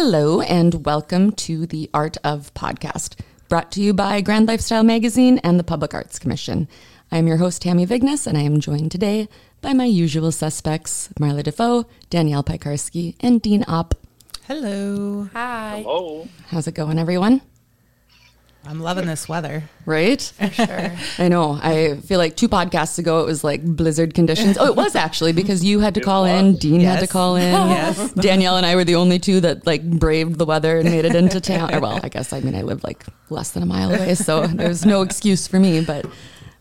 Hello, and welcome to the Art of Podcast, brought to you by Grand Lifestyle Magazine and the Public Arts Commission. I am your host, Tami Vigness, and I am joined today by my usual suspects, Marla DeFoe, Danielle Piekarski, and Dean Opp. Hello. Hi. Hello. How's it going, everyone? I'm loving this weather. Right? For sure. I know. I feel like two podcasts ago it was like blizzard conditions. Oh, it was actually because you had to It call in, was. Dean had to call in. Yes. Danielle and I were the only two that like braved the weather and made it into town. Or, well, I guess I mean I live like less than a mile away, so there's no excuse for me. But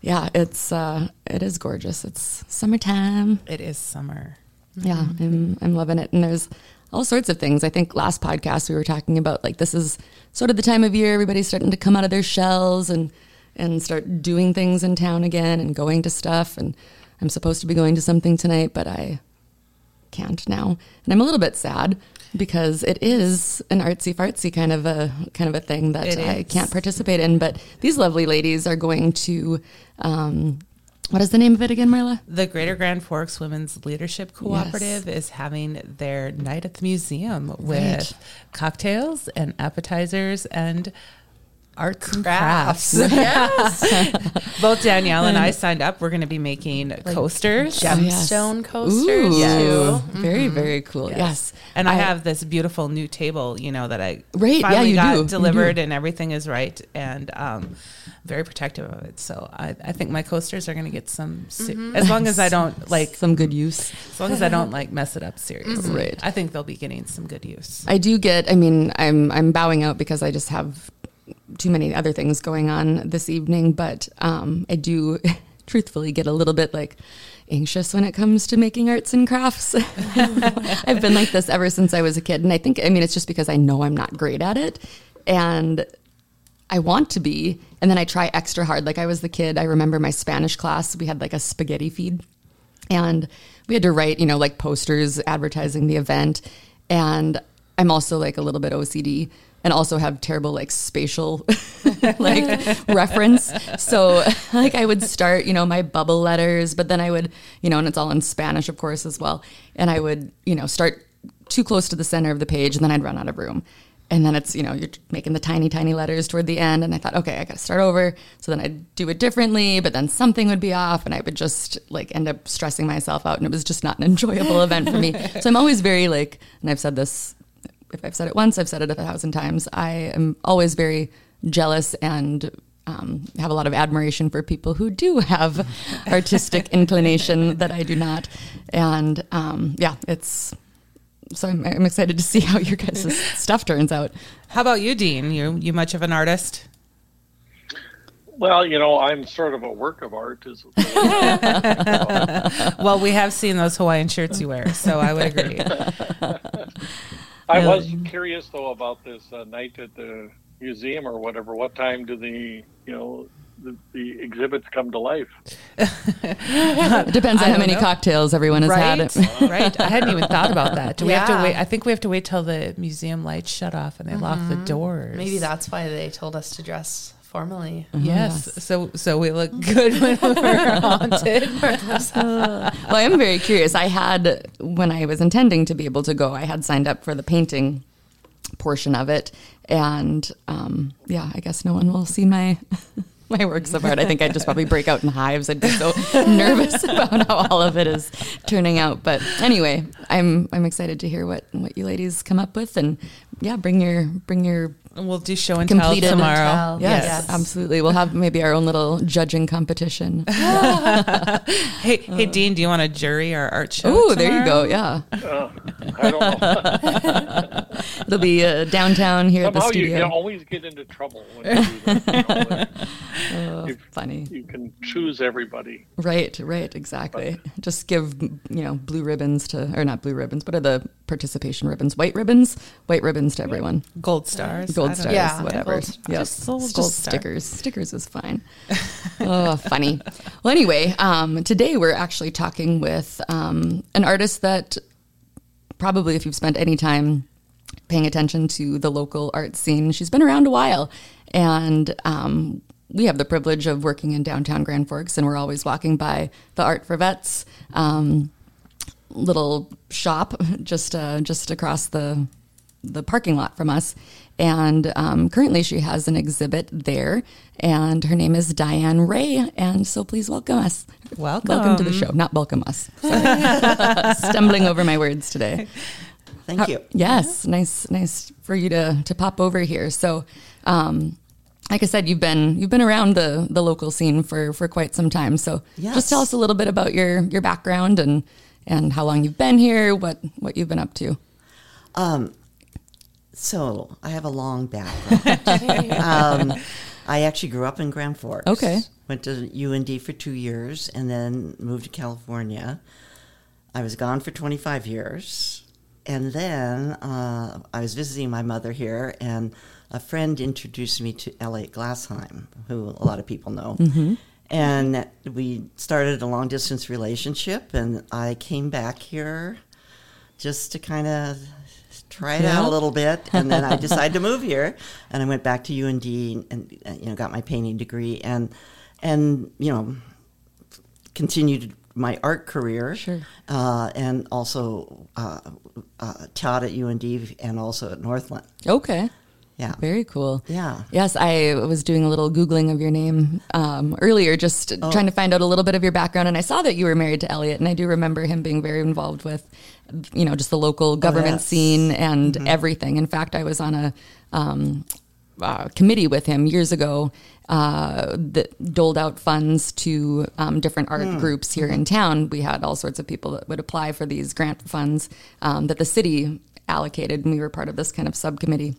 yeah, it's uh, it is gorgeous. It's summertime. It is summer. Yeah, I'm I'm loving it. And there's all sorts of things. I think last podcast we were talking about like this is sort of the time of year everybody's starting to come out of their shells and and start doing things in town again and going to stuff and I'm supposed to be going to something tonight, but I can't now. And I'm a little bit sad because it is an artsy fartsy kind of a kind of a thing that I can't participate in. But these lovely ladies are going to um, what is the name of it again, Marla? The Greater Grand Forks Women's Leadership Cooperative is having their night at the museum with Right. cocktails and appetizers and arts and Crafts. crafts. yes. Both Danielle and I signed up. We're going to be making coasters. Oh, yes. Gemstone coasters Ooh, too. Very, very cool. Yes. And I, have this beautiful new table, you know, that I Right, yeah, finally you got do. Delivered do. and everything is right and um, very protective of it. So I, I think my coasters are going to get some, se- Mm-hmm. as long as I don't like, some good use. as long as I don't like mess it up seriously. Right. I think they'll be getting some good use. I do get. I mean, I'm I'm bowing out because I just have too many other things going on this evening. But um, I do, truthfully, get a little bit like anxious when it comes to making arts and crafts. I've been like this ever since I was a kid, and I think I mean it's just because I know I'm not great at it, and I want to be, and then I try extra hard. Like I was the kid. I remember my Spanish class. We had like a spaghetti feed, and we had to write, you know, like posters advertising the event. And I'm also like a little bit OCD and also have terrible like spatial like reference. So like I would start, you know, my bubble letters, but then I would, you know, and it's all in Spanish, of course, as well. And I would, you know, start too close to the center of the page and then I'd run out of room. And then it's, you know, you're making the tiny, tiny letters toward the end. And I thought, okay, I got to start over. So then I'd do it differently, but then something would be off and I would just like end up stressing myself out. And it was just not an enjoyable event for me. So I'm always very like, and I've said this, if I've said it once, I've said it a thousand times. I am always very jealous and um, have a lot of admiration for people who do have artistic inclination that I do not. And um, yeah, it's, so I'm, I'm excited to see how your guys' stuff turns out. How about you, Dean? You you much of an artist? Well, you know, I'm sort of a work of art. Is Well, we have seen those Hawaiian shirts you wear, so I would agree. I was curious though about this uh, night at the museum or whatever. What time do the you know the, the exhibits come to life? It depends on how many know. cocktails everyone has right, had. right. I hadn't even thought about that. Do we have to wait? I think we have to wait till the museum lights shut off and they lock the doors. Maybe that's why they told us to dress formally. Yes. So so we look good when we're haunted. well, I am very curious. I had, when I was intending to be able to go, I had signed up for the painting portion of it. And um, yeah, I guess no one will see my. My works of art. I think I'd just probably break out in hives. I'd be so nervous about how all of it is turning out. But anyway, I'm I'm excited to hear what what you ladies come up with, and yeah, bring your bring your We'll do show and Completed tell and tomorrow. tell. yes, Yes. absolutely. We'll have maybe our own little judging competition. Hey, hey, Dean, do you want to jury our art show? Oh, there you go. Yeah, Uh, I don't know. it'll be uh, downtown here Somehow at the you, you always get into trouble when you do this. You, know, Oh, you- funny. you can choose everybody. Right, right, exactly. Just give you know blue ribbons to, or not blue ribbons. What are the participation ribbons? White ribbons, white ribbons to everyone. Gold stars. Gold stars, Yeah, whatever. gold stars. Yep. Just little It's gold just stickers. Stickers is fine. oh, funny. Well, anyway, um, today we're actually talking with um, an artist that probably, if you've spent any time paying attention to the local art scene, she's been around a while, and um, we have the privilege of working in downtown Grand Forks, and we're always walking by the Art for Vets. Um, little shop just uh, just across the the parking lot from us. And um, currently, she has an exhibit there, and her name is Dyan Rey. And so, please welcome us. Welcome. Welcome to the show. Not welcome us. Stumbling over my words today. Thank How- you. Yes, nice, nice for you to to pop over here. So, um, like I said, you've been you've been around the the local scene for for quite some time. So, Yes. just tell us a little bit about your your background and and how long you've been here, what what you've been up to. Um, So I have a long background. um, I actually grew up in Grand Forks. Okay. Went to UND for two years and then moved to California. I was gone for 25 years. And then uh, I was visiting my mother here, and a friend introduced me to Eliot Glassheim, who a lot of people know. And we started a long distance relationship, and I came back here just to kind of try it out a little bit, and then I decided to move here, and I went back to UND and you know got my painting degree and and you know continued my art career, Sure. uh, and also uh, uh, taught at UND and also at Northland. Okay, Yeah, very cool. yeah. Yes, I was doing a little googling of your name um, earlier, just trying to find out a little bit of your background, and I saw that you were married to Eliot, and I do remember him being very involved with, you know, just the local government yes. scene and everything. In fact, I was on a um, uh, committee with him years ago uh, that doled out funds to um, different art groups here in town. We had all sorts of people that would apply for these grant funds um, that the city allocated, and we were part of this kind of subcommittee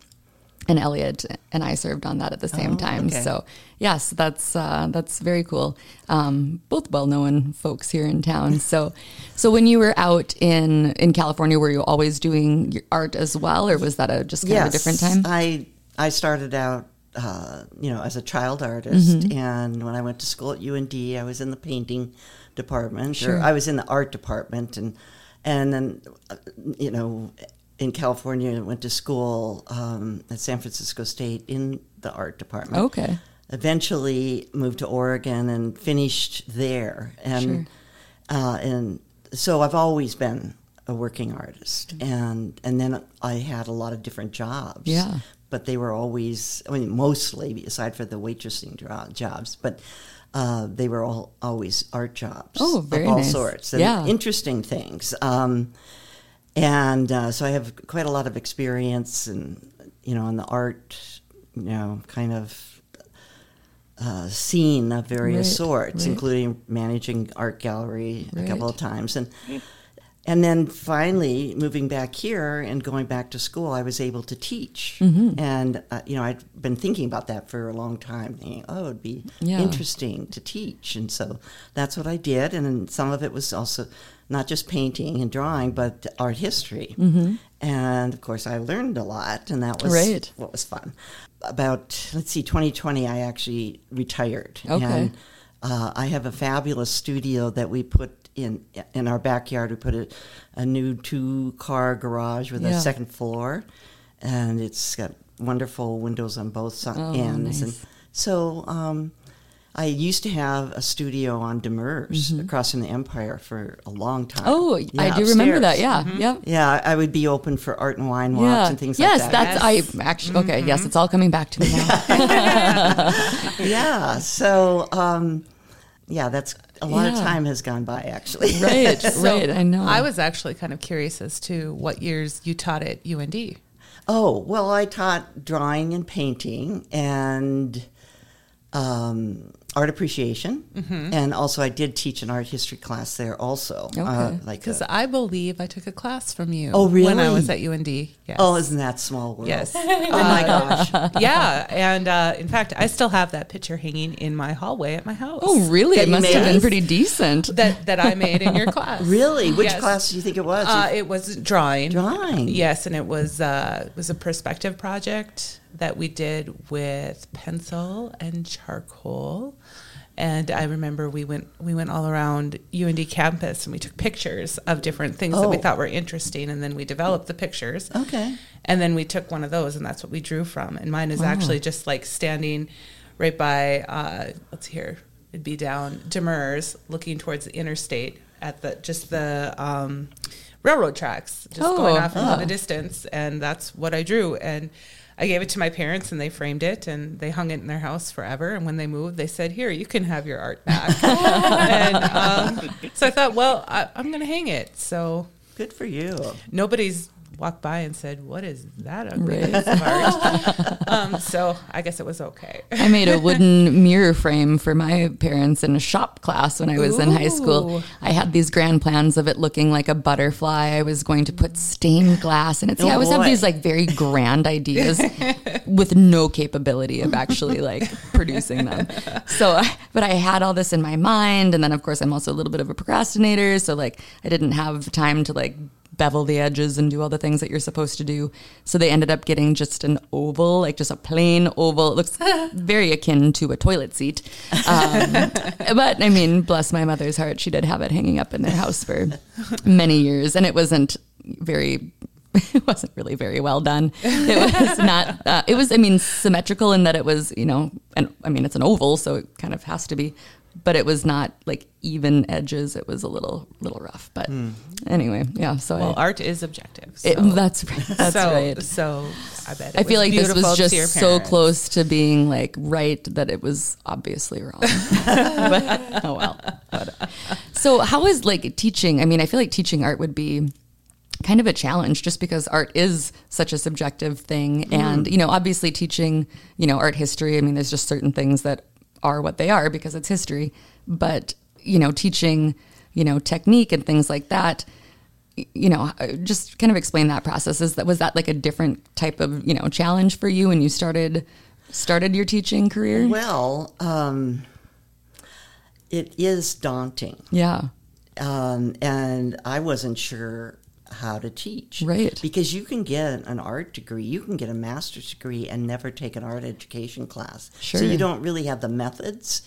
and Eliot and I served on that at the same Oh, time. okay. So yes, that's uh, that's very cool. Um, both well-known folks here in town. So, so when you were out in in California, were you always doing your art as well, or was that a just kind of a different time? I I started out, uh, you know, as a child artist, Mm-hmm. and when I went to school at UND, I was in the painting department, Sure. or I was in the art department, and and then, uh, you know, in California, I went to school um, at San Francisco State in the art department. Okay. Eventually moved to Oregon and finished there, and Sure. uh, and so I've always been a working artist, and and then I had a lot of different jobs. Yeah. but they were always, I mean, mostly aside for the waitressing jobs, but. Uh, they were all always art jobs Oh, very of all nice. sorts and Yeah. interesting things. Um, and uh, so I have quite a lot of experience, and you know, in the art, you know, kind of uh, scene of various Right, sorts, right. including managing art gallery a couple of times, and and then finally moving back here and going back to school, I was able to teach, Mm-hmm. and uh, you know, I'd been thinking about that for a long time, thinking, oh, it'd be Yeah. interesting to teach, and so that's what I did, and some of it was also not just painting and drawing, but art history. Mm-hmm. And of course, I learned a lot, and that was Right. what was fun. About let's see, 2020, I actually retired. Okay. And, uh, I have a fabulous studio that we put in in our backyard. We put a, a new two car garage with Yeah. a second floor, and it's got wonderful windows on both si- Oh, ends. nice. And so um, I used to have a studio on Demers across from the Empire for a long time. Mm-hmm. Oh, Yeah, I do remember that. upstairs. Yeah, yeah. Yeah, I would be open for art and wine walks Yeah. and things yes, like that. Yes, that's I actually okay. Yes, it's all coming back to me now. yeah. So, um, yeah, that's a lot of time has gone by actually. right, So, right. I know. I was actually kind of curious as to what years you taught at UND. Oh, well, I taught drawing and painting and um, art appreciation. And also, I did teach an art history class there also. Uh, Okay. like Because I believe I took a class from you. Oh, really? When I was at UND. Yes. oh, isn't that small world? Yes. Oh, my gosh. yeah, and uh, in fact, I still have that picture hanging in my hallway at my house. oh, really? That It you must have been pretty decent. That that I made in your class. Really? Which Yes. class do you think it was? Uh, it was drawing. Drawing. Yes, and it was uh, it was a perspective project that we did with pencil and charcoal. And I remember we went we went all around UND campus and we took pictures of different things that we Oh. thought were interesting, and then we developed the pictures. Okay. And then we took one of those, and that's what we drew from. And mine is actually just like standing right by, uh, let's see here, it'd be down Demers, looking towards the interstate at the just the um, railroad tracks just Oh, going off into oh. the distance, and that's what I drew. And I gave it to my parents, and they framed it, and they hung it in their house forever. And when they moved, they said, "Here, you can have your art back." and um, so I thought, well, I, I'm going to hang it. So Good for you. nobody's walked by and said, "What is that ugly um, so I guess it was okay. I made a wooden mirror frame for my parents in a shop class when I was in high school. I had these grand plans of it looking like a butterfly. I was going to put stained glass in it. See, Oh, I always have these like very grand ideas with no capability of actually like producing them. So, but I had all this in my mind, and then of course I'm also a little bit of a procrastinator. So like I didn't have time to like bevel the edges and do all the things that you're supposed to do. So they ended up getting just an oval, like just a plain oval. It looks very akin to a toilet seat. Um, but I mean, bless my mother's heart, she did have it hanging up in their house for many years, and it wasn't very. It wasn't really very well done. It was not. Uh, it was. I mean, symmetrical in that it was. You know, and I mean, it's an oval, so it kind of has to be. But it was not like even edges. It was a little, little rough. But hmm. anyway, yeah. So Well, I, art is objective. it, that's right. That's so, right. So I bet. It I feel like this was just so close to being like right that it was obviously wrong. but, oh well. But- so how is like teaching? I mean, I feel like teaching art would be kind of a challenge just because art is such a subjective thing hmm. and you know obviously teaching you know art history i mean there's just certain things that are what they are because it's history. But you know teaching you know technique and things like that you know uh, just kind of explain that process. Is that was that like a different type of you know challenge for you when you started started your teaching career? Well, um, it is daunting. yeah. Um, and I wasn't sure how to teach. Right. Because you can get an art degree, you can get a master's degree and never take an art education class. Sure. So you don't really have the methods.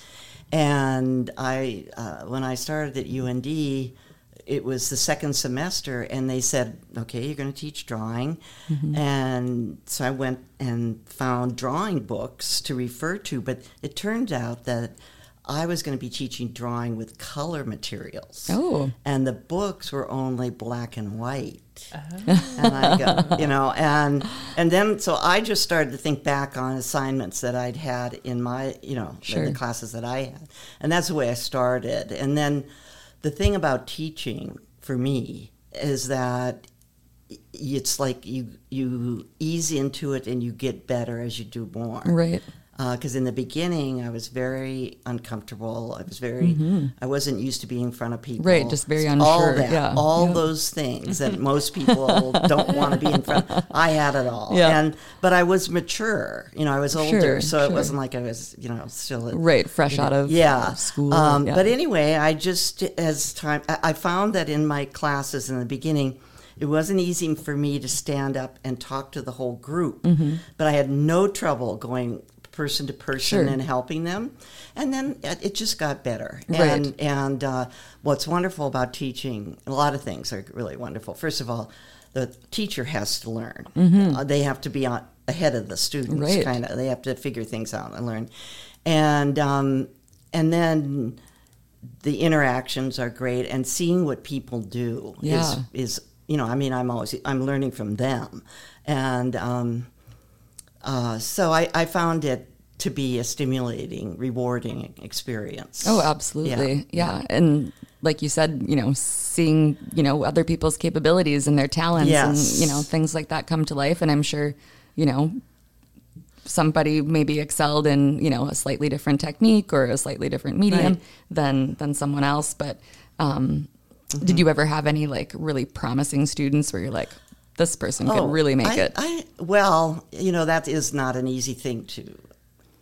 And I, uh, when I started at UND, it was the second semester, and they said, "Okay, you're going to teach drawing," and so I went and found drawing books to refer to. But it turned out that I was going to be teaching drawing with color materials. Oh. And the books were only black and white. Oh. and I go, you know, and and then so I just started to think back on assignments that I'd had in my, you know, Sure. the classes that I had. And that's the way I started. And then the thing about teaching for me is that it's like you you ease into it and you get better as you do more right because in the beginning I was very uncomfortable. I was very, I wasn't used to being in front of people. Mm-hmm. Right, just very All unsure, that, yeah. all Yeah. those things that most people don't want to be in front. Of. I had it all, Yeah. and but I was mature. You know, I was older, Sure, so it wasn't like I was, you know, still at, right fresh out of yeah school Um, yeah. But anyway, I just as time I I found that in my classes in the beginning, it wasn't easy for me to stand up and talk to the whole group, Mm-hmm. but I had no trouble going person to person Sure. and helping them, and then it just got better. Right. And and uh, what's wonderful about teaching, a lot of things are really wonderful. First of all. The teacher has to learn. Uh, they have to be on, ahead of the students, Mm-hmm. Right. kind of. They have to figure things out and learn. And um, and then the interactions are great and seeing what people do Yeah. is is you know i mean i'm always i'm learning from them and um, uh, so I, I found it to be a stimulating rewarding experience Oh, absolutely. Yeah. And like you said, you know, seeing, you know, other people's capabilities and their talents Yes. and, you know, things like that come to life. And I'm sure, you know, somebody maybe excelled in, you know, a slightly different technique or a slightly different medium Right. than than someone else. But um, Mm-hmm. did you ever have any like really promising students where you're like, this person Oh, could really make I, it? I, well, you know, that is not an easy thing to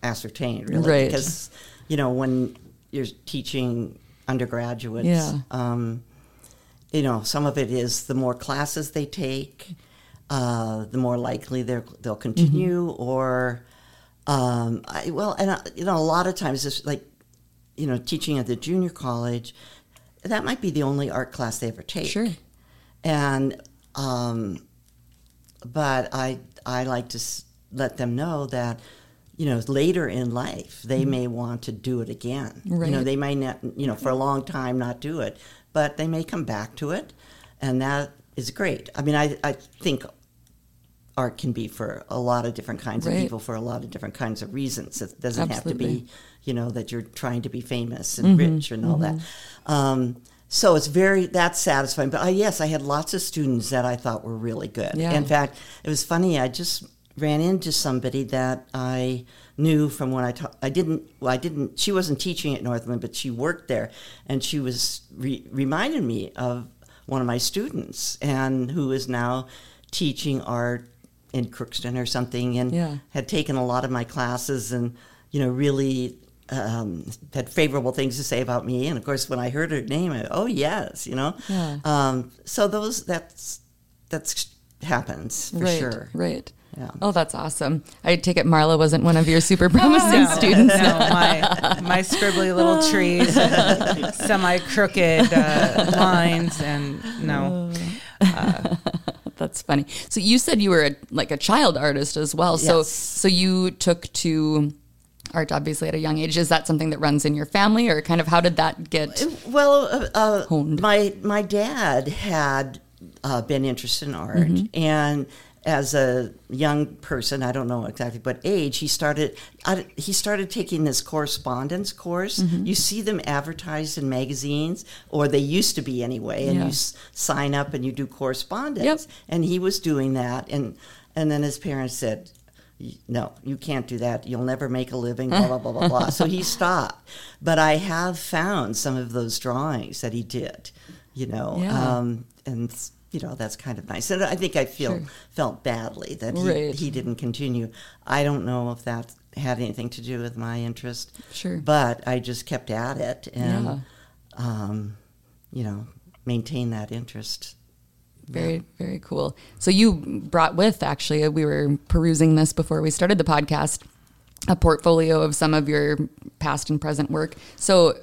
ascertain, really. Right. Because, you know, when you're teaching undergraduates, Yeah. um, you know, some of it is the more classes they take, uh, the more likely they're, they'll continue, Mm-hmm. or, um, I, well, and, uh, you know, a lot of times, it's like, you know, teaching at the junior college, that might be the only art class they ever take Sure. and um, but I I like to s- let them know that you know later in life they may want to do it again. You know Mm-hmm. They may not you know for a long time not do it, but they may come back to it, and that is great. I mean, I I think art can be for a lot of different kinds Right. of people for a lot of different kinds of reasons. It doesn't have to be, you know, that you're trying to be famous and rich and all that. Um, so it's very that's satisfying. But uh, yes, I had lots of students that I thought were really good. Yeah. In fact, it was funny. I just ran into somebody that I knew from when I taught. I didn't. Well, I didn't. She wasn't teaching at Northland, but she worked there, and she was re- reminded me of one of my students, and who is now teaching art in Crookston or something, and Yeah. had taken a lot of my classes, and you know, really. Um, had favorable things to say about me, and of course, when I heard her name, I, oh yes, you know. Yeah. Um, so those that's that's happens for right, sure. Right. Yeah. Oh, that's awesome. I take it Marla wasn't one of your super promising students. No, my my scribbly little trees, semi crooked uh, lines, and no. That's funny. So you said you were a, like a child artist as well. So Yes. so you took to art obviously at a young age. Is that something that runs in your family, or kind of how did that get? Well, uh, uh, Honed. my my dad had uh, been interested in art, Mm-hmm. and as a young person, I don't know exactly what age, he started. I, he started taking this correspondence course. Mm-hmm. You see them advertised in magazines, or they used to be anyway, and Yeah. you s- sign up and you do correspondence. Yep. And he was doing that, and and then his parents said. No, you can't do that. You'll never make a living, blah, blah, blah, blah, blah. So he stopped. But I have found some of those drawings that he did, you know, Yeah. um, and, you know, that's kind of nice. And I think I feel Sure. felt badly that he, Right. he didn't continue. I don't know if that had anything to do with my interest. Sure. But I just kept at it and, Yeah. um, you know, maintain that interest. Very, very cool. So you brought with actually, we were perusing this before we started the podcast, a portfolio of some of your past and present work. So,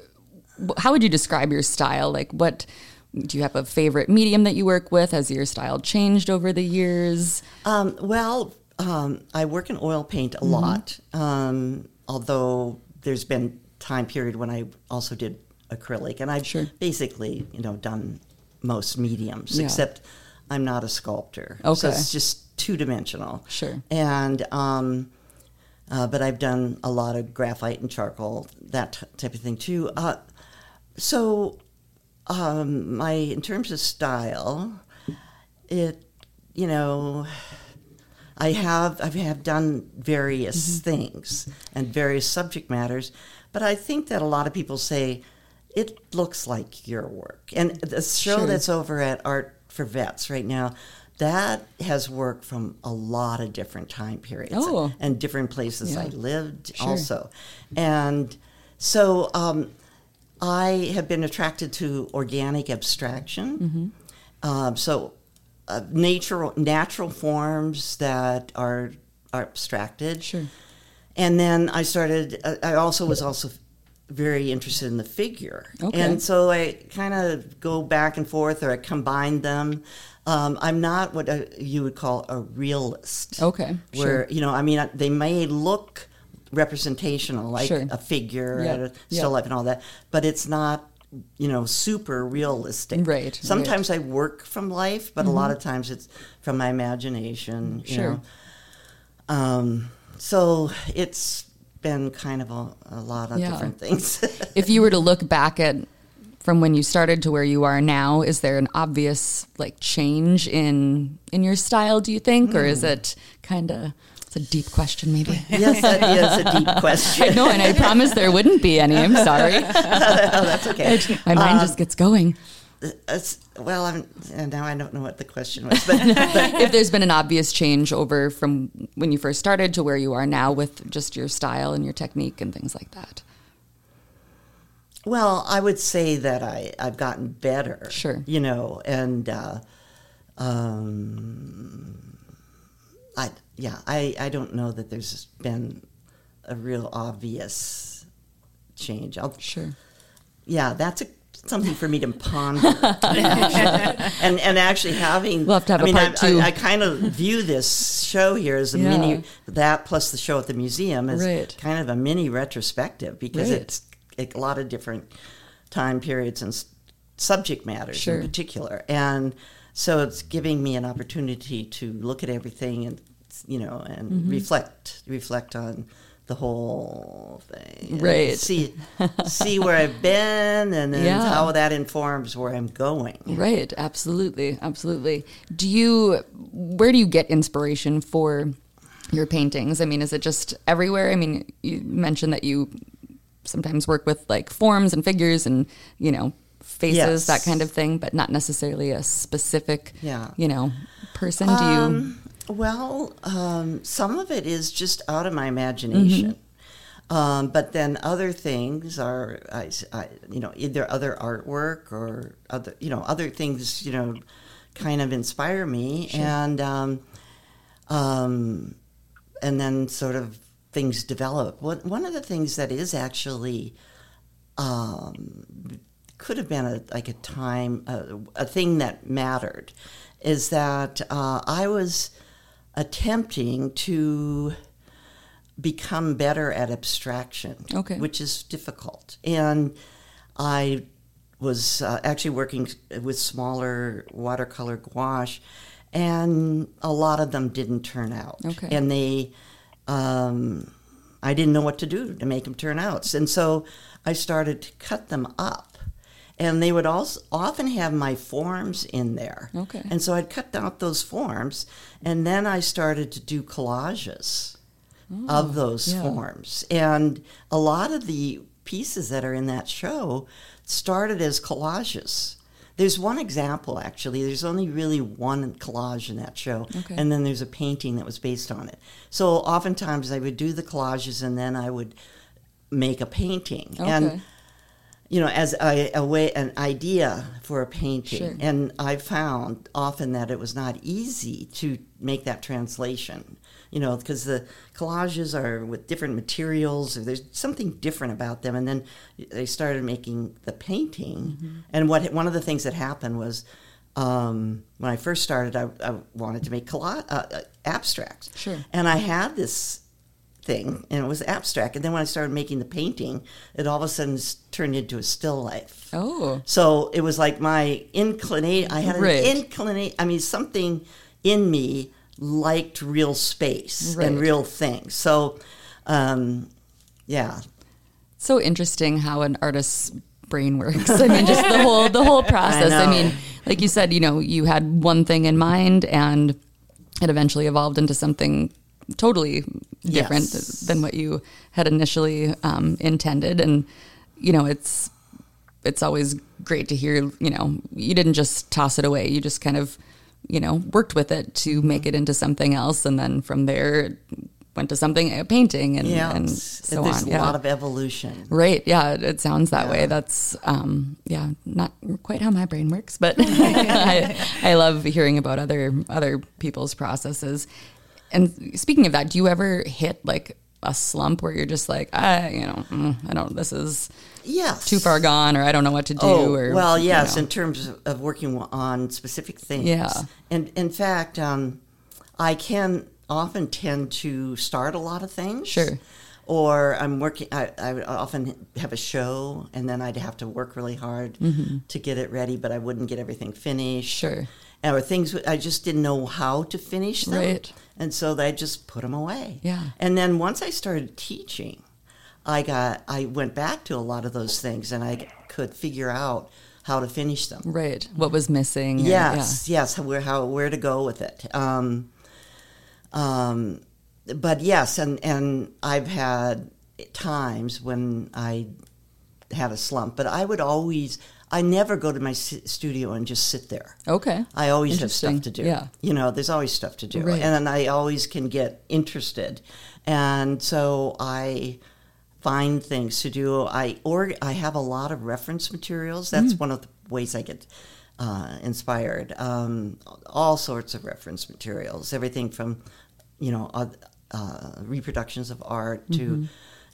how would you describe your style? Like, what do you have a favorite medium that you work with? Has your style changed over the years? Um, well, um, I work in oil paint Mm-hmm. a lot, um, although there's been time period when I also did acrylic, and I've Sure. basically, you know, done most mediums, Yeah. except I'm not a sculptor, so it's just two dimensional. Sure. And um, uh, but I've done a lot of graphite and charcoal, that t- type of thing too. Uh, so, um, my in terms of style, it you know, I have I have done various things and various subject matters, but I think that a lot of people say it looks like your work. And the show Sure. that's over at Art for Vets right now, that has work from a lot of different time periods Oh. and different places Yeah. I lived Sure. also. And so um, I have been attracted to organic abstraction. Mm-hmm. Um, so uh, natural natural forms that are are abstracted. Sure. And then I started. uh, I also was also very interested in the figure, Okay. and so I kind of go back and forth, or I combine them. Um, I'm not what uh you would call a realist. Okay, Where sure. you know, I mean, they may look representational, like Sure. a figure and a still life and all that, but it's not. You know, super realistic. Right, right. Sometimes I work from life, but a lot of times it's from my imagination. You Sure. know? Um, so it's been kind of a, a lot of Yeah. different things. if you were to look back at from when you started to where you are now, is there an obvious like change in in your style? Do you think, or is hmm. it kind of? It's a deep question, maybe. yes, that is a deep question. I know, and I promise there wouldn't be any. I'm sorry. oh, that's okay. My mind just um, gets going. It's, well, I'm, now I don't know what the question was, but, but if there's been an obvious change over from when you first started to where you are now with just your style and your technique and things like that. well, I would say that I I've gotten better. Sure. You know, and uh, um, I yeah, I I don't know that there's been a real obvious change. I'll, Sure. yeah, that's a, something for me to ponder. and and actually having We'll have to have I a mean, part I, two. I, I kind of view this show here as a Yeah. mini that plus the show at the museum is Right. kind of a mini retrospective because Right. it's a lot of different time periods and s- subject matters Sure. in particular and. so it's giving me an opportunity to look at everything and you know and mm-hmm. reflect reflect on the whole thing Right. see see where i've been and then Yeah. how that informs where i'm going Right, absolutely, absolutely. Do you where do you get inspiration for your paintings? I mean, is it just everywhere? I mean, you mentioned that you sometimes work with like forms and figures and, you know, faces, Yes. that kind of thing, but not necessarily a specific, Yeah. you know, person. Do you Um, well, um, some of it is just out of my imagination. Um, but then other things are, I, I- you know, either other artwork or other, you know, other things, you know, kind of inspire me, and um, um, and then sort of things develop. One one of the things that is actually um, could have been a like a time a, a thing that mattered is that uh, I was attempting to become better at abstraction, Okay. which is difficult, and I was uh, actually working with smaller watercolor gouache, and a lot of them didn't turn out, Okay. and they. Um, I didn't know what to do to make them turn out. And so I started to cut them up. And they would also often have my forms in there. Okay. And so I'd cut out those forms. And then I started to do collages oh, of those yeah. forms. And a lot of the pieces that are in that show started as collages. There's one example, actually. There's only really one collage in that show. Okay. And then there's a painting that was based on it. So oftentimes I would do the collages and then I would make a painting. Okay. And you know, as a, a way, an idea for a painting. Sure. And I found often that it was not easy to make that translation, you know, because the collages are with different materials, or there's something different about them. And then they started making the painting. Mm-hmm. And what one of the things that happened was um, when I first started, I, I wanted to make colla- uh, uh, abstracts. Sure. And I had this thing and it was abstract and then when i started making the painting it all of a sudden turned into a still life Oh, so it was like my inclination i had Right. an inclination i mean something in me liked real space and real things so um, yeah so interesting how an artist's brain works. I mean, just the whole the whole process. I, know. mean, like you said, you know, you had one thing in mind, and it eventually evolved into something totally different Yes. than what you had initially um, intended. And you know, it's it's always great to hear. You know, you didn't just toss it away. You just kind of you know worked with it to make it into something else, and then from there. it Went to something, a painting, and, yeah and so there's on. a yeah. lot of evolution Right. Yeah. It, it sounds that way. That's, um, yeah, not quite how my brain works, but I, I love hearing about other, other people's processes. And speaking of that, do you ever hit like a slump where you're just like, I, you know, mm, I don't, this is yes too far gone or I don't know what to do Oh, or, well, you yes, know. in terms of, working on specific things. Yeah. And in fact, um, I can often tend to start a lot of things. Sure. Or I'm working, I, I often have a show and then I'd have to work really hard to get it ready, but I wouldn't get everything finished. Mm-hmm. Sure. Or things I just didn't know how to finish them. Right. And so I just put them away. Yeah. And then once I started teaching, I got I went back to a lot of those things and I could figure out how to finish them. right. What was missing? or- Yes, yes, where how where to go with it. Um, um, but yes, and and I've had times when I had a slump, but I would always I never go to my studio and just sit there. Okay. I always have stuff to do. Yeah. You know, there's always stuff to do. Right. And I always can get interested. And so I find things to do. I or I have a lot of reference materials. That's Mm. one of the ways I get uh, inspired. Um, all sorts of reference materials, everything from, you know, uh, uh, reproductions of art to, Mm-hmm.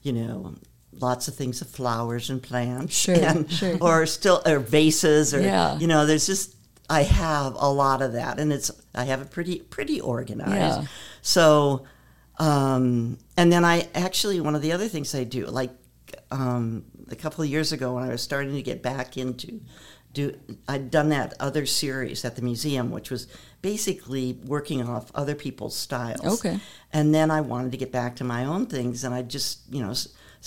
you know, lots of things of flowers and plants. Sure, and, sure. Or still, or vases, or Yeah. you know, there's just I have a lot of that, and it's I have it pretty pretty organized. Yeah. So, um, and then I actually one of the other things I do, like um, a couple of years ago when I was starting to get back into do. I'd done that other series at the museum, which was basically working off other people's styles. Okay. And then I wanted to get back to my own things, and I just, you know,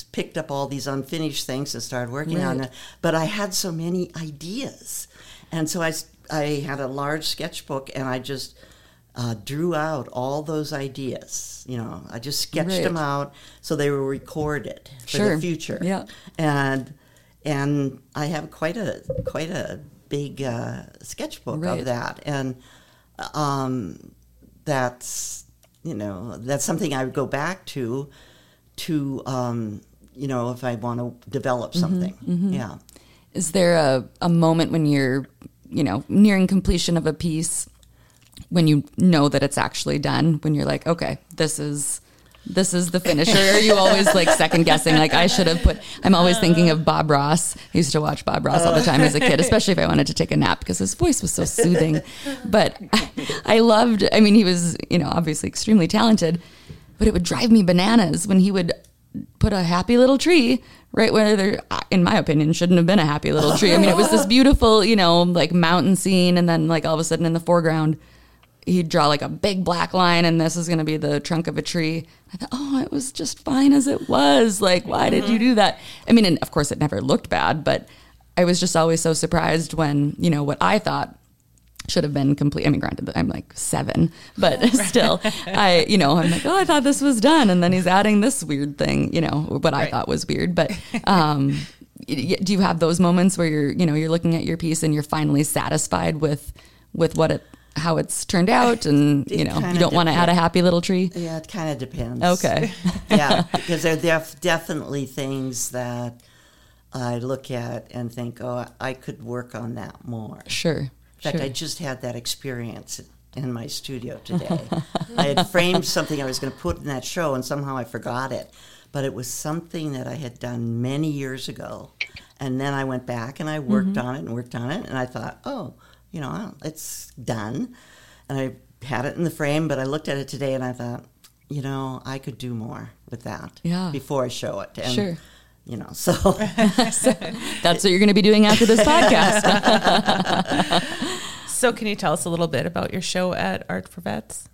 picked up all these unfinished things and started working on it. But I had so many ideas, and so I I had a large sketchbook, and I just uh, drew out all those ideas. You know, I just sketched Right. them out so they were recorded for Sure. the future. Yeah. and and I have quite a quite a big uh, sketchbook Right. of that, and um, that's you know that's something I would go back to to um, you know if I want to develop Mm-hmm, something. Yeah. Is there a, a moment when you're, you know, nearing completion of a piece when you know that it's actually done? When you're like, okay, this is this is the finisher. Are you always like second guessing? Like I should have put. I'm always thinking of Bob Ross. I used to watch Bob Ross all the time as a kid, especially if I wanted to take a nap because his voice was so soothing. But I loved. I mean, he was you know obviously extremely talented, but it would drive me bananas when he would put a happy little tree right where there in my opinion shouldn't have been a happy little tree. I mean it was this beautiful you know like mountain scene and then like all of a sudden in the foreground he'd draw like a big black line and this is going to be the trunk of a tree. I thought oh it was just fine as it was. Like why did you mm-hmm. do that? I mean and of course it never looked bad but i was just always so surprised when you know what i thought should have been complete. I mean, granted, I'm like seven, but still, I, you know, I'm like, oh, I thought this was done, and then he's adding this weird thing, you know, what I thought was weird. But um, y- y- do you have those moments where you're, you know, you're looking at your piece and you're finally satisfied with with what it, how it's turned out, and It you know, you don't want to add a happy little tree? Yeah, it kind of depends. Okay, yeah, because there are def- definitely things that I look at and think, oh, I could work on that more. sure. In fact, sure. I just had that experience in my studio today. I had framed something I was going to put in that show, and somehow I forgot it. But it was something that I had done many years ago. And then I went back and I worked Mm-hmm. on it and worked on it, and I thought, oh, you know, it's done. And I had it in the frame, but I looked at it today and I thought, you know, I could do more with that Yeah. before I show it. And, Sure. You know, so That's what you're going to be doing after this podcast. So, can you tell us a little bit about your show at Art for Vets?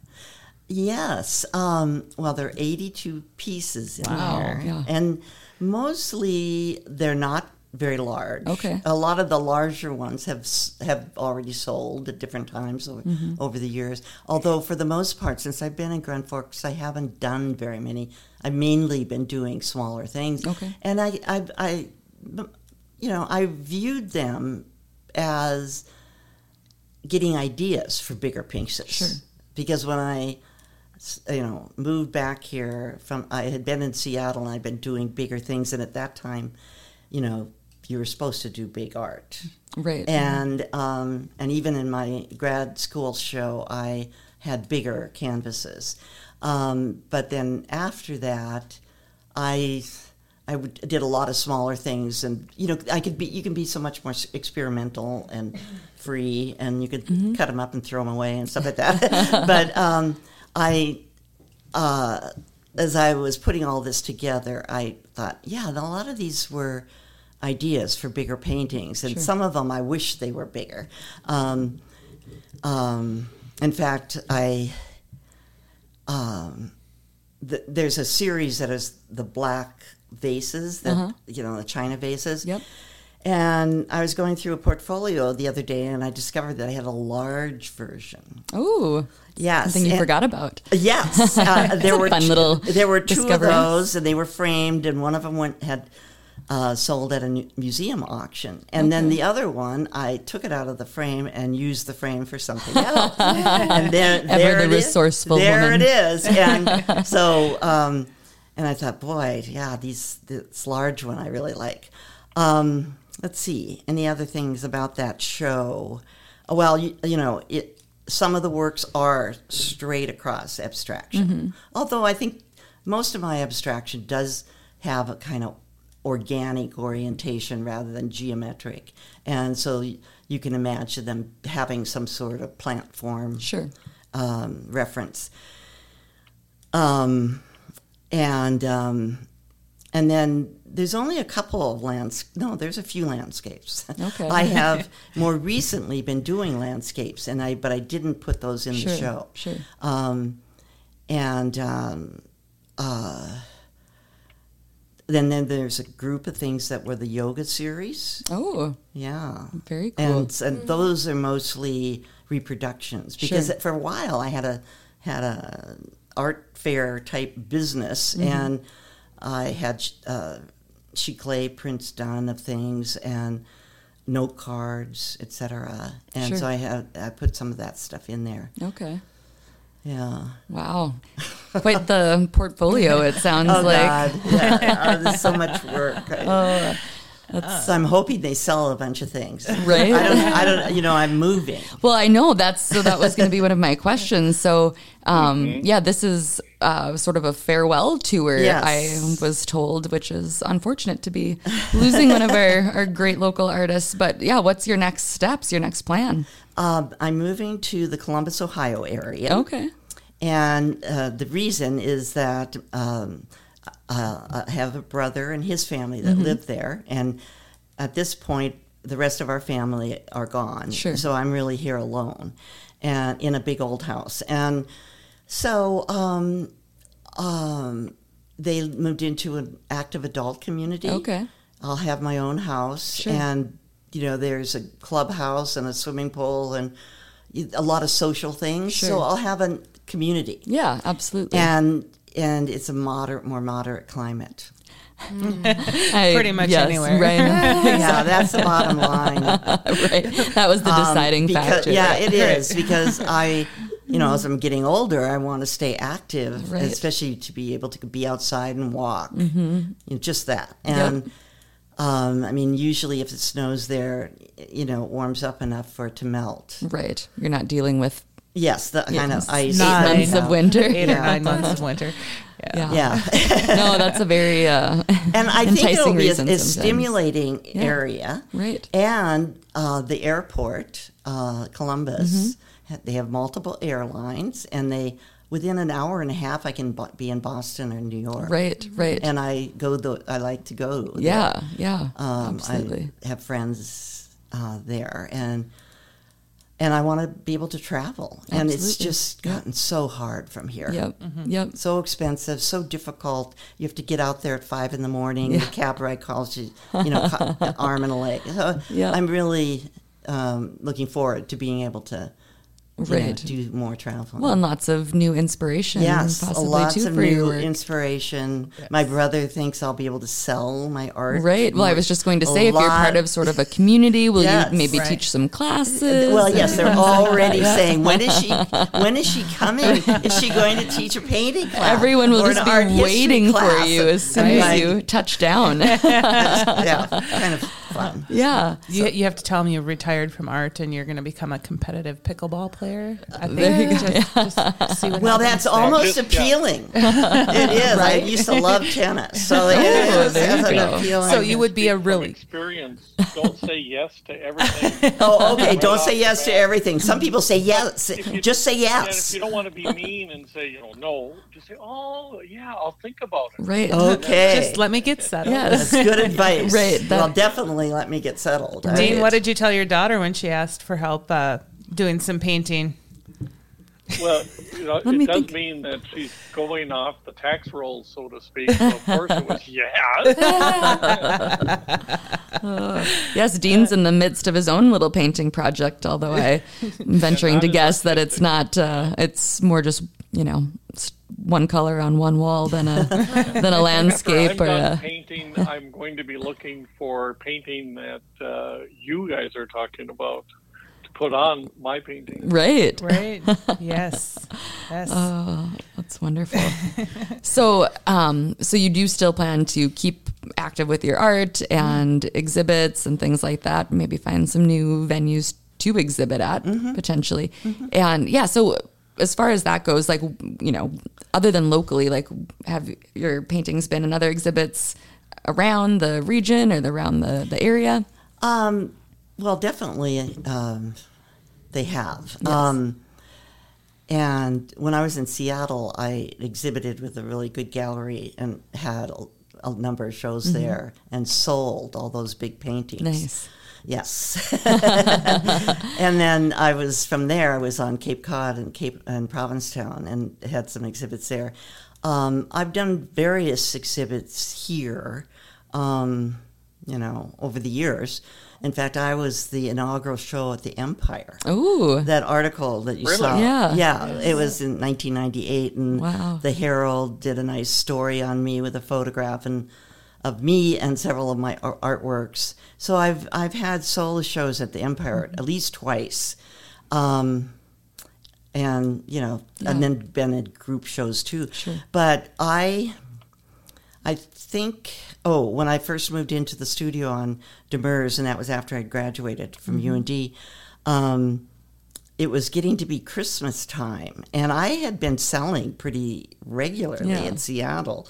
Yes. Um, well, there are 82 pieces in Wow, there. yeah. And mostly they're not very large. Okay. A lot of the larger ones have have already sold at different times over, Mm-hmm. over the years. Although for the most part, since I've been in Grand Forks, I haven't done very many. I've mainly been doing smaller things. Okay. And I, I, I you know, I viewed them as getting ideas for bigger pieces. Sure. Because I, you know, moved back here from, I had been in Seattle and I'd been doing bigger things, and at that time, you know, you were supposed to do big art. right. And um, and even in my grad school show, I had bigger canvases. Um, but then after that, I I would, did a lot of smaller things, and you know, I could be you can be so much more experimental and free, and you could cut them up and throw them away and stuff like that. but um, I. Uh, as I was putting all this together, I thought, yeah, a lot of these were ideas for bigger paintings, and some of them I wish they were bigger. Um, um, in fact, I um, th- there's a series that is the black vases that you know the china vases. Yep. And I was going through a portfolio the other day, and I discovered that I had a large version. Ooh, Yes, something you and- forgot about. Yes, uh, there were fun two, little there were two of those, and they were framed, and one of them went had uh, sold at a museum auction, and then the other one I took it out of the frame and used the frame for something else. and there, there the it is. resourceful There woman. it is, and so um, and I thought, boy, yeah, these this large one I really like. Um, let's see, any other things about that show? Well, you, you know, it some of the works are straight across abstraction. Mm-hmm. Although I think most of my abstraction does have a kind of organic orientation rather than geometric. And so you can imagine them having some sort of plant form Sure. um, reference. Um, and um, and then there's only a couple of lands. No, there's a few landscapes. Okay. I have more recently been doing landscapes, and I but I didn't put those in Sure, the show. sure. Um, and um, uh, then then there's a group of things that were the yoga series. Oh, Yeah. very cool. And, and those are mostly reproductions because Sure. for a while I had a had a art fair type business Mm-hmm. and I had uh, giclée prints done of things and note cards, etc. And Sure. so I had I put some of that stuff in there. okay. Yeah. Wow. Quite the portfolio, it sounds Oh like. God! Yeah, oh, there's so much work. I, That's so I'm hoping they sell a bunch of things. right. I don't. I don't. You know, I'm moving. Well, I know that's so. That was going to be one of my questions. So, um, yeah, this is uh, sort of a farewell tour. Yes. I was told, which is unfortunate to be losing one of our, our great local artists. But yeah, what's your next steps? Your next plan? Um, I'm moving to the Columbus, Ohio area. Okay. And uh, the reason is that um, uh, I have a brother and his family that live there. And at this point, the rest of our family are gone. Sure. So I'm really here alone and in a big old house. And so um, um, they moved into an active adult community. Okay. I'll have my own house, Sure. and you know, there's a clubhouse and a swimming pool and a lot of social things. Sure. So I'll have a community, Yeah, absolutely. and and it's a moderate, more moderate climate. I- Pretty much yes, anywhere. Right. yeah, that's the bottom line. right. That was the Um, deciding because- factor. Yeah, it is because I, you know, as I'm getting older, I want to stay active, Right. especially to be able to be outside and walk. Mm-hmm. You know, just that. And um, I mean, usually if it snows there, you know, it warms up enough for it to melt. Right. You're not dealing with Yes, the kind of ice. eight Nine. months of winter. Eight or Yeah. nine months of winter. Yeah. Yeah. Yeah. no, that's a very uh, and I think it'll be a, a stimulating Yeah. area. Right. And uh, the airport, uh, Columbus, Mm-hmm. they have multiple airlines, and they within an hour and a half, I can be in Boston or New York. Right, right. And I go. The, I like to go. there. yeah, yeah. Um, absolutely. I have friends uh, there, and and I want to be able to travel. And it's just gotten so hard from here Yep. Yep. so expensive, so difficult. You have to get out there at five in the morning. The cab ride calls you, you know, arm and a leg. So Yeah. I'm really um, looking forward to being able to you know, Right. do more traveling. Well, and lots of new inspiration. yes, possibly lots too of for your new work. inspiration. My brother thinks I'll be able to sell my art. Right. Well, I was just going to a say, if you're part of sort of a community, will Yes. you maybe Right. teach some classes? Well, yes, they're and- already saying when is she when is she coming? Is she going to teach a painting class? Everyone will or just be waiting for you as soon I'm as you touch down. yeah, kind of fun. yeah. You, you have to tell them you're retired from art and you're going to become a competitive pickleball player. I think There you go. just, just see what Well, that's there. almost Just- yeah. appealing. it is. I used to love tennis, so oh, it Oh, is. there you an go. appealing. So you would be a really experience. Don't say yes to everything. Oh, okay. Don't say yes to everything. Some people say yes. You- Just say And yes. if you don't want to be mean and say, you know, no, just say, oh, yeah, I'll think about it. Right. Okay. just let me get settled. Yes. That's good advice. Right, that- well, definitely let me get settled. I- Dean, what did you tell your daughter when she asked for help uh, doing some painting? Well, you know, it does think. mean that she's going off the tax rolls, so to speak. So of course it was, yeah. Yes, Dean's in the midst of his own little painting project, although I am venturing to guess that it's not, uh, it's more just, you know, one color on one wall than a, than a landscape or I'm a, painting, I'm going to be looking for painting that uh, you guys are talking about put on my painting. right. Right. yes. Yes. That's wonderful. so, um, so you do still plan to keep active with your art and exhibits and things like that. Maybe find some new venues to exhibit at potentially. And yeah, so as far as that goes, like you know, other than locally, like have your paintings been in other exhibits around the region or the, around the the area? Um, well, definitely um, they have. Um, and when I was in Seattle, I exhibited with a really good gallery and had a number of shows there and sold all those big paintings. Nice. Yes. and then I was from there. I was on Cape Cod and Cape and Provincetown and had some exhibits there. Um, I've done various exhibits here, um, you know, over the years. In fact, I was the inaugural show at the Empire. Ooh. That article that you Really? saw, Yeah. yeah, it was in 1998, and Wow. the Herald did a nice story on me with a photograph and of me and several of my artworks. So I've I've had solo shows at the Empire Mm-hmm. at least twice, um, and you know, and then been at group shows too. Sure. But I, I think. Oh, when I first moved into the studio on Demers, and that was after I graduated from Mm-hmm. UND. Um, it was getting to be Christmas time, and I had been selling pretty regularly Yeah. in Seattle.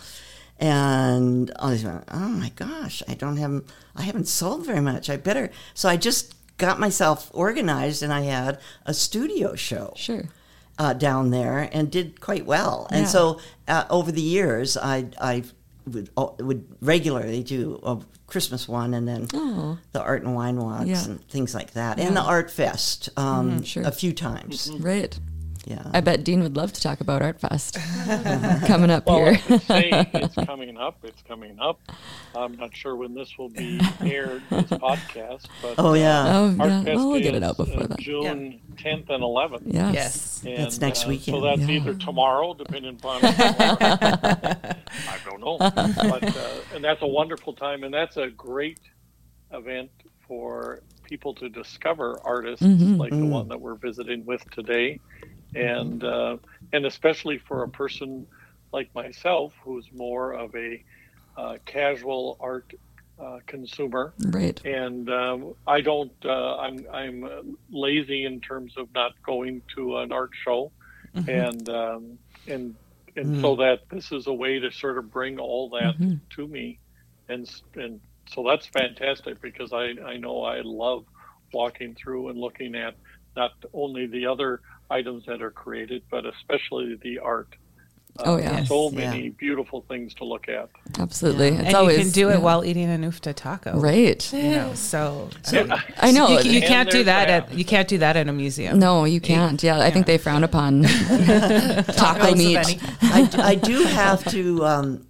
And I was like, oh my gosh, I don't have, I haven't sold very much. I better. So I just got myself organized, and I had a studio show Sure. uh, down there and did quite well. And Yeah. so uh, over the years, I I would would regularly do a Christmas one, and then Oh. the art and wine walks Yeah. and things like that, and the art fest um, sure. a few times. Right. Yeah. I bet Dean would love to talk about Art Fest coming up Well, here. I it's coming up. It's coming up. I'm not sure when this will be aired, this podcast, but oh yeah. oh, Art yeah. Fest Well, we'll get it out before uh, that. June 10th and 11th. Yes. Yes. And, That's next uh, weekend. So that's Yeah. either tomorrow, depending upon. I don't know, but uh, and that's a wonderful time, and that's a great event for people to discover artists Mhm. like the one that we're visiting with today, and uh, and especially for a person like myself who's more of a uh, casual art uh, consumer Right. and um, I don't. Uh, I'm I'm lazy in terms of not going to an art show, and um, and and so that this is a way to sort of bring all that Mhm. to me, and and so that's fantastic because I I know I love walking through and looking at not only the other items that are created, but especially the art. Uh, Oh, yeah. so Yes. many beautiful things to look at. Absolutely. It's and always you can do yeah. it while eating a nufta taco. Right. You know, so, I know. you, you can't do that that. at you can't do that at a museum. no, you can't. Yeah, I think they frown upon taco meat. I, I do have to um,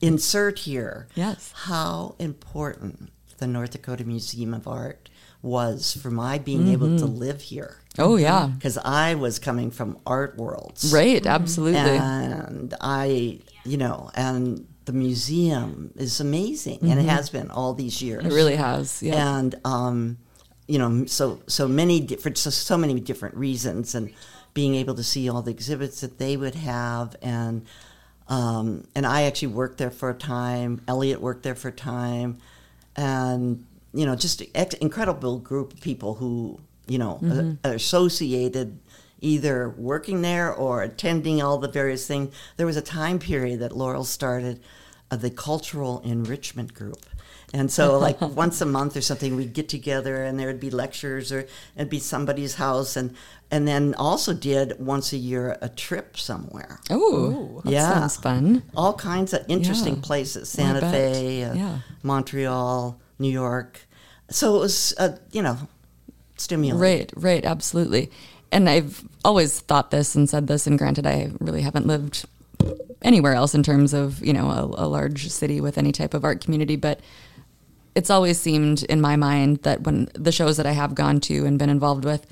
insert here Yes. how important the North Dakota Museum of Art was for my being able to live here Oh yeah. because I was coming from art worlds. Right. Absolutely. and I, you know, and the museum is amazing, and it has been all these years. it really has. Yeah. and um, you know, so so many different, so, so many different reasons, and being able to see all the exhibits that they would have, and um, and I actually worked there for a time. Eliot worked there for a time, and you know, just ex- incredible group of people who you know are associated either working there or attending all the various things. There was a time period that Laurel started uh, the cultural enrichment group. And so, like once a month or something, we'd get together, and there would be lectures, or it'd be somebody's house, and and then also did once a year a trip somewhere. oh, yeah. sounds fun. All kinds of interesting Yeah. places: Santa. Fe, uh, Yeah. Montreal, New York. So it was, uh, you know, stimulating. Right, right, absolutely. And I've always thought this and said this, and granted, I really haven't lived anywhere else in terms of, you know, a, a large city with any type of art community, but it's always seemed in my mind that when the shows that I have gone to and been involved with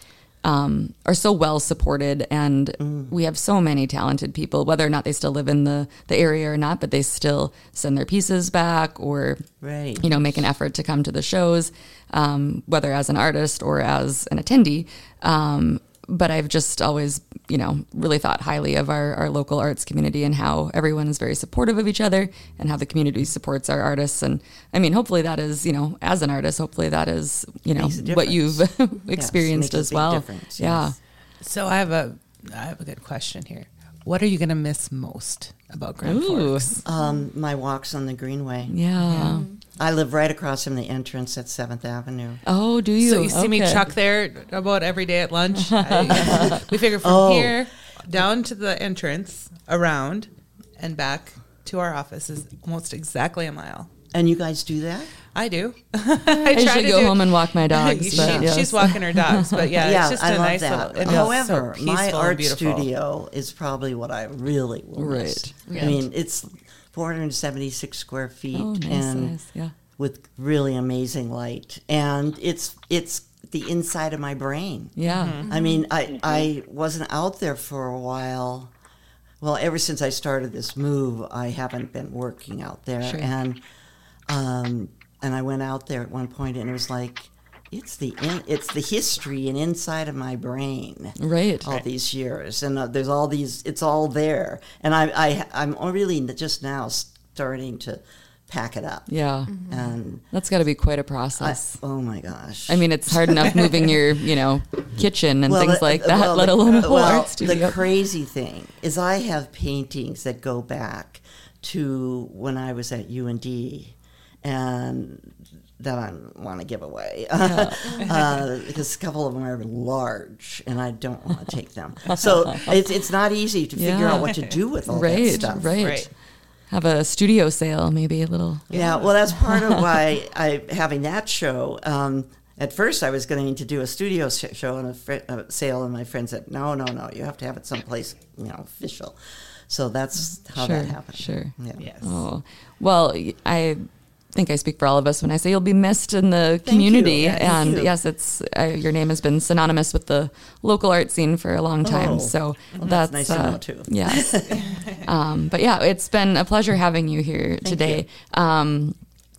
um, are so well supported, and we have so many talented people, whether or not they still live in the, the area or not, but they still send their pieces back or Right. you know, make an effort to come to the shows, um, whether as an artist or as an attendee. Um, but I've just always, you know, really thought highly of our, our local arts community and how everyone is very supportive of each other and how the community supports our artists. And I mean, hopefully that is, you know, as an artist, hopefully that is, you know, what you've experienced makes a as well. difference, Yeah. So I have a I have a good question here. What are you going to miss most about Grand Ooh. Forks? Um, my walks on the Greenway. Yeah. I live right across from the entrance at Seventh Avenue. Oh, do you? So you see me chuck there about every day at lunch. I- we figure from Oh. here down to the entrance, around, and back to our office is almost exactly a mile. And you guys do that? I do. I, I try usually to go do- home and walk my dogs. She- but yes. She's walking her dogs, but yeah, yeah, it's just I a love nice that. little. However, so my peaceful art beautiful. studio is probably what I really will miss. Right. I mean, it's 476 square feet Oh, nice, and nice. Yeah. with really amazing light, and it's it's the inside of my brain. Yeah. Mm-hmm. I mean, I I wasn't out there for a while. Well, ever since I started this move, I haven't been working out there, Sure. and um, and I went out there at one point, and it was like it's the in, it's the history and inside of my brain Right. all these years, and uh, there's all these. It's all there, and I, I I'm really just now starting to pack it up. Yeah. Mm-hmm. and That's got to be quite a process. oh my gosh. I mean, it's hard enough moving your, you know, kitchen and Well, things the- like uh, that, well, let the- alone uh, a whole well, art studio. The crazy thing is, I have paintings that go back to when I was at UND, and that I want to give away uh, because a couple of them are large, and I don't want to take them. So it's it's not easy to figure Yeah. out what to do with all that stuff. right. Right. Have a studio sale, maybe a little. Yeah, well, that's part of why I having that show. Um, at first, I was going to do a studio sh- show and a, fr- a sale, and my friend said, "No, no, no, you have to have it someplace, you know, official." So that's how sure, that happened. sure. Yeah. Yes. Oh, well, I think I speak for all of us when I say you'll be missed in the community. you. Thank and you. yes, it's uh, your name has been synonymous with the local art scene for a long time. Oh, so well, that's, that's nice to uh, know, too. Yes. um, but yeah, it's been a pleasure having you here today. Um,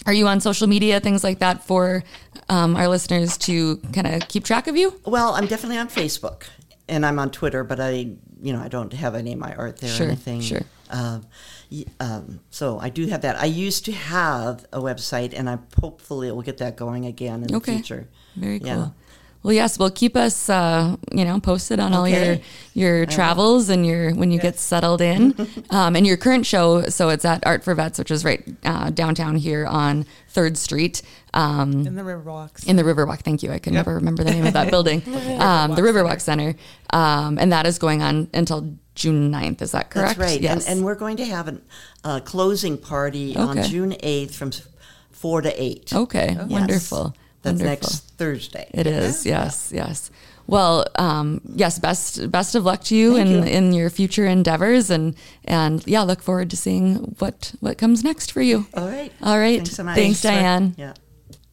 are you on social media, things like that, for um, our listeners to kind of keep track of you? Well, I'm definitely on Facebook, and I'm on Twitter, but I, you know, I don't have any of my art there Sure, or anything. sure. Um, um, so I do have that. I used to have a website, and I hopefully will get that going again in Okay. the future. Very cool. Yeah. Well, yes. Well, keep us, uh, you know, posted on all your your travels and your when you get settled in, um, and your current show. So it's at Art for Vets, which is right uh, downtown here on Third Street. Um, in the Riverwalks. in the Riverwalk. Thank you. I can Yep. never remember the name of that building. um, the Riverwalk Center. Um, and that is going on until June 9th. Is that correct? That's right. Yes. And, and we're going to have a uh, closing party on June 8th from 4 to 8. okay. Wonderful. That's Wonderful. next Thursday. It is, yes, yes. Well, um, yes, best best of luck to you Thank in you. in your future endeavors, and and yeah, look forward to seeing what what comes next for you. All right. All right. Thanks so much. Thanks, for- Dyan. Yeah.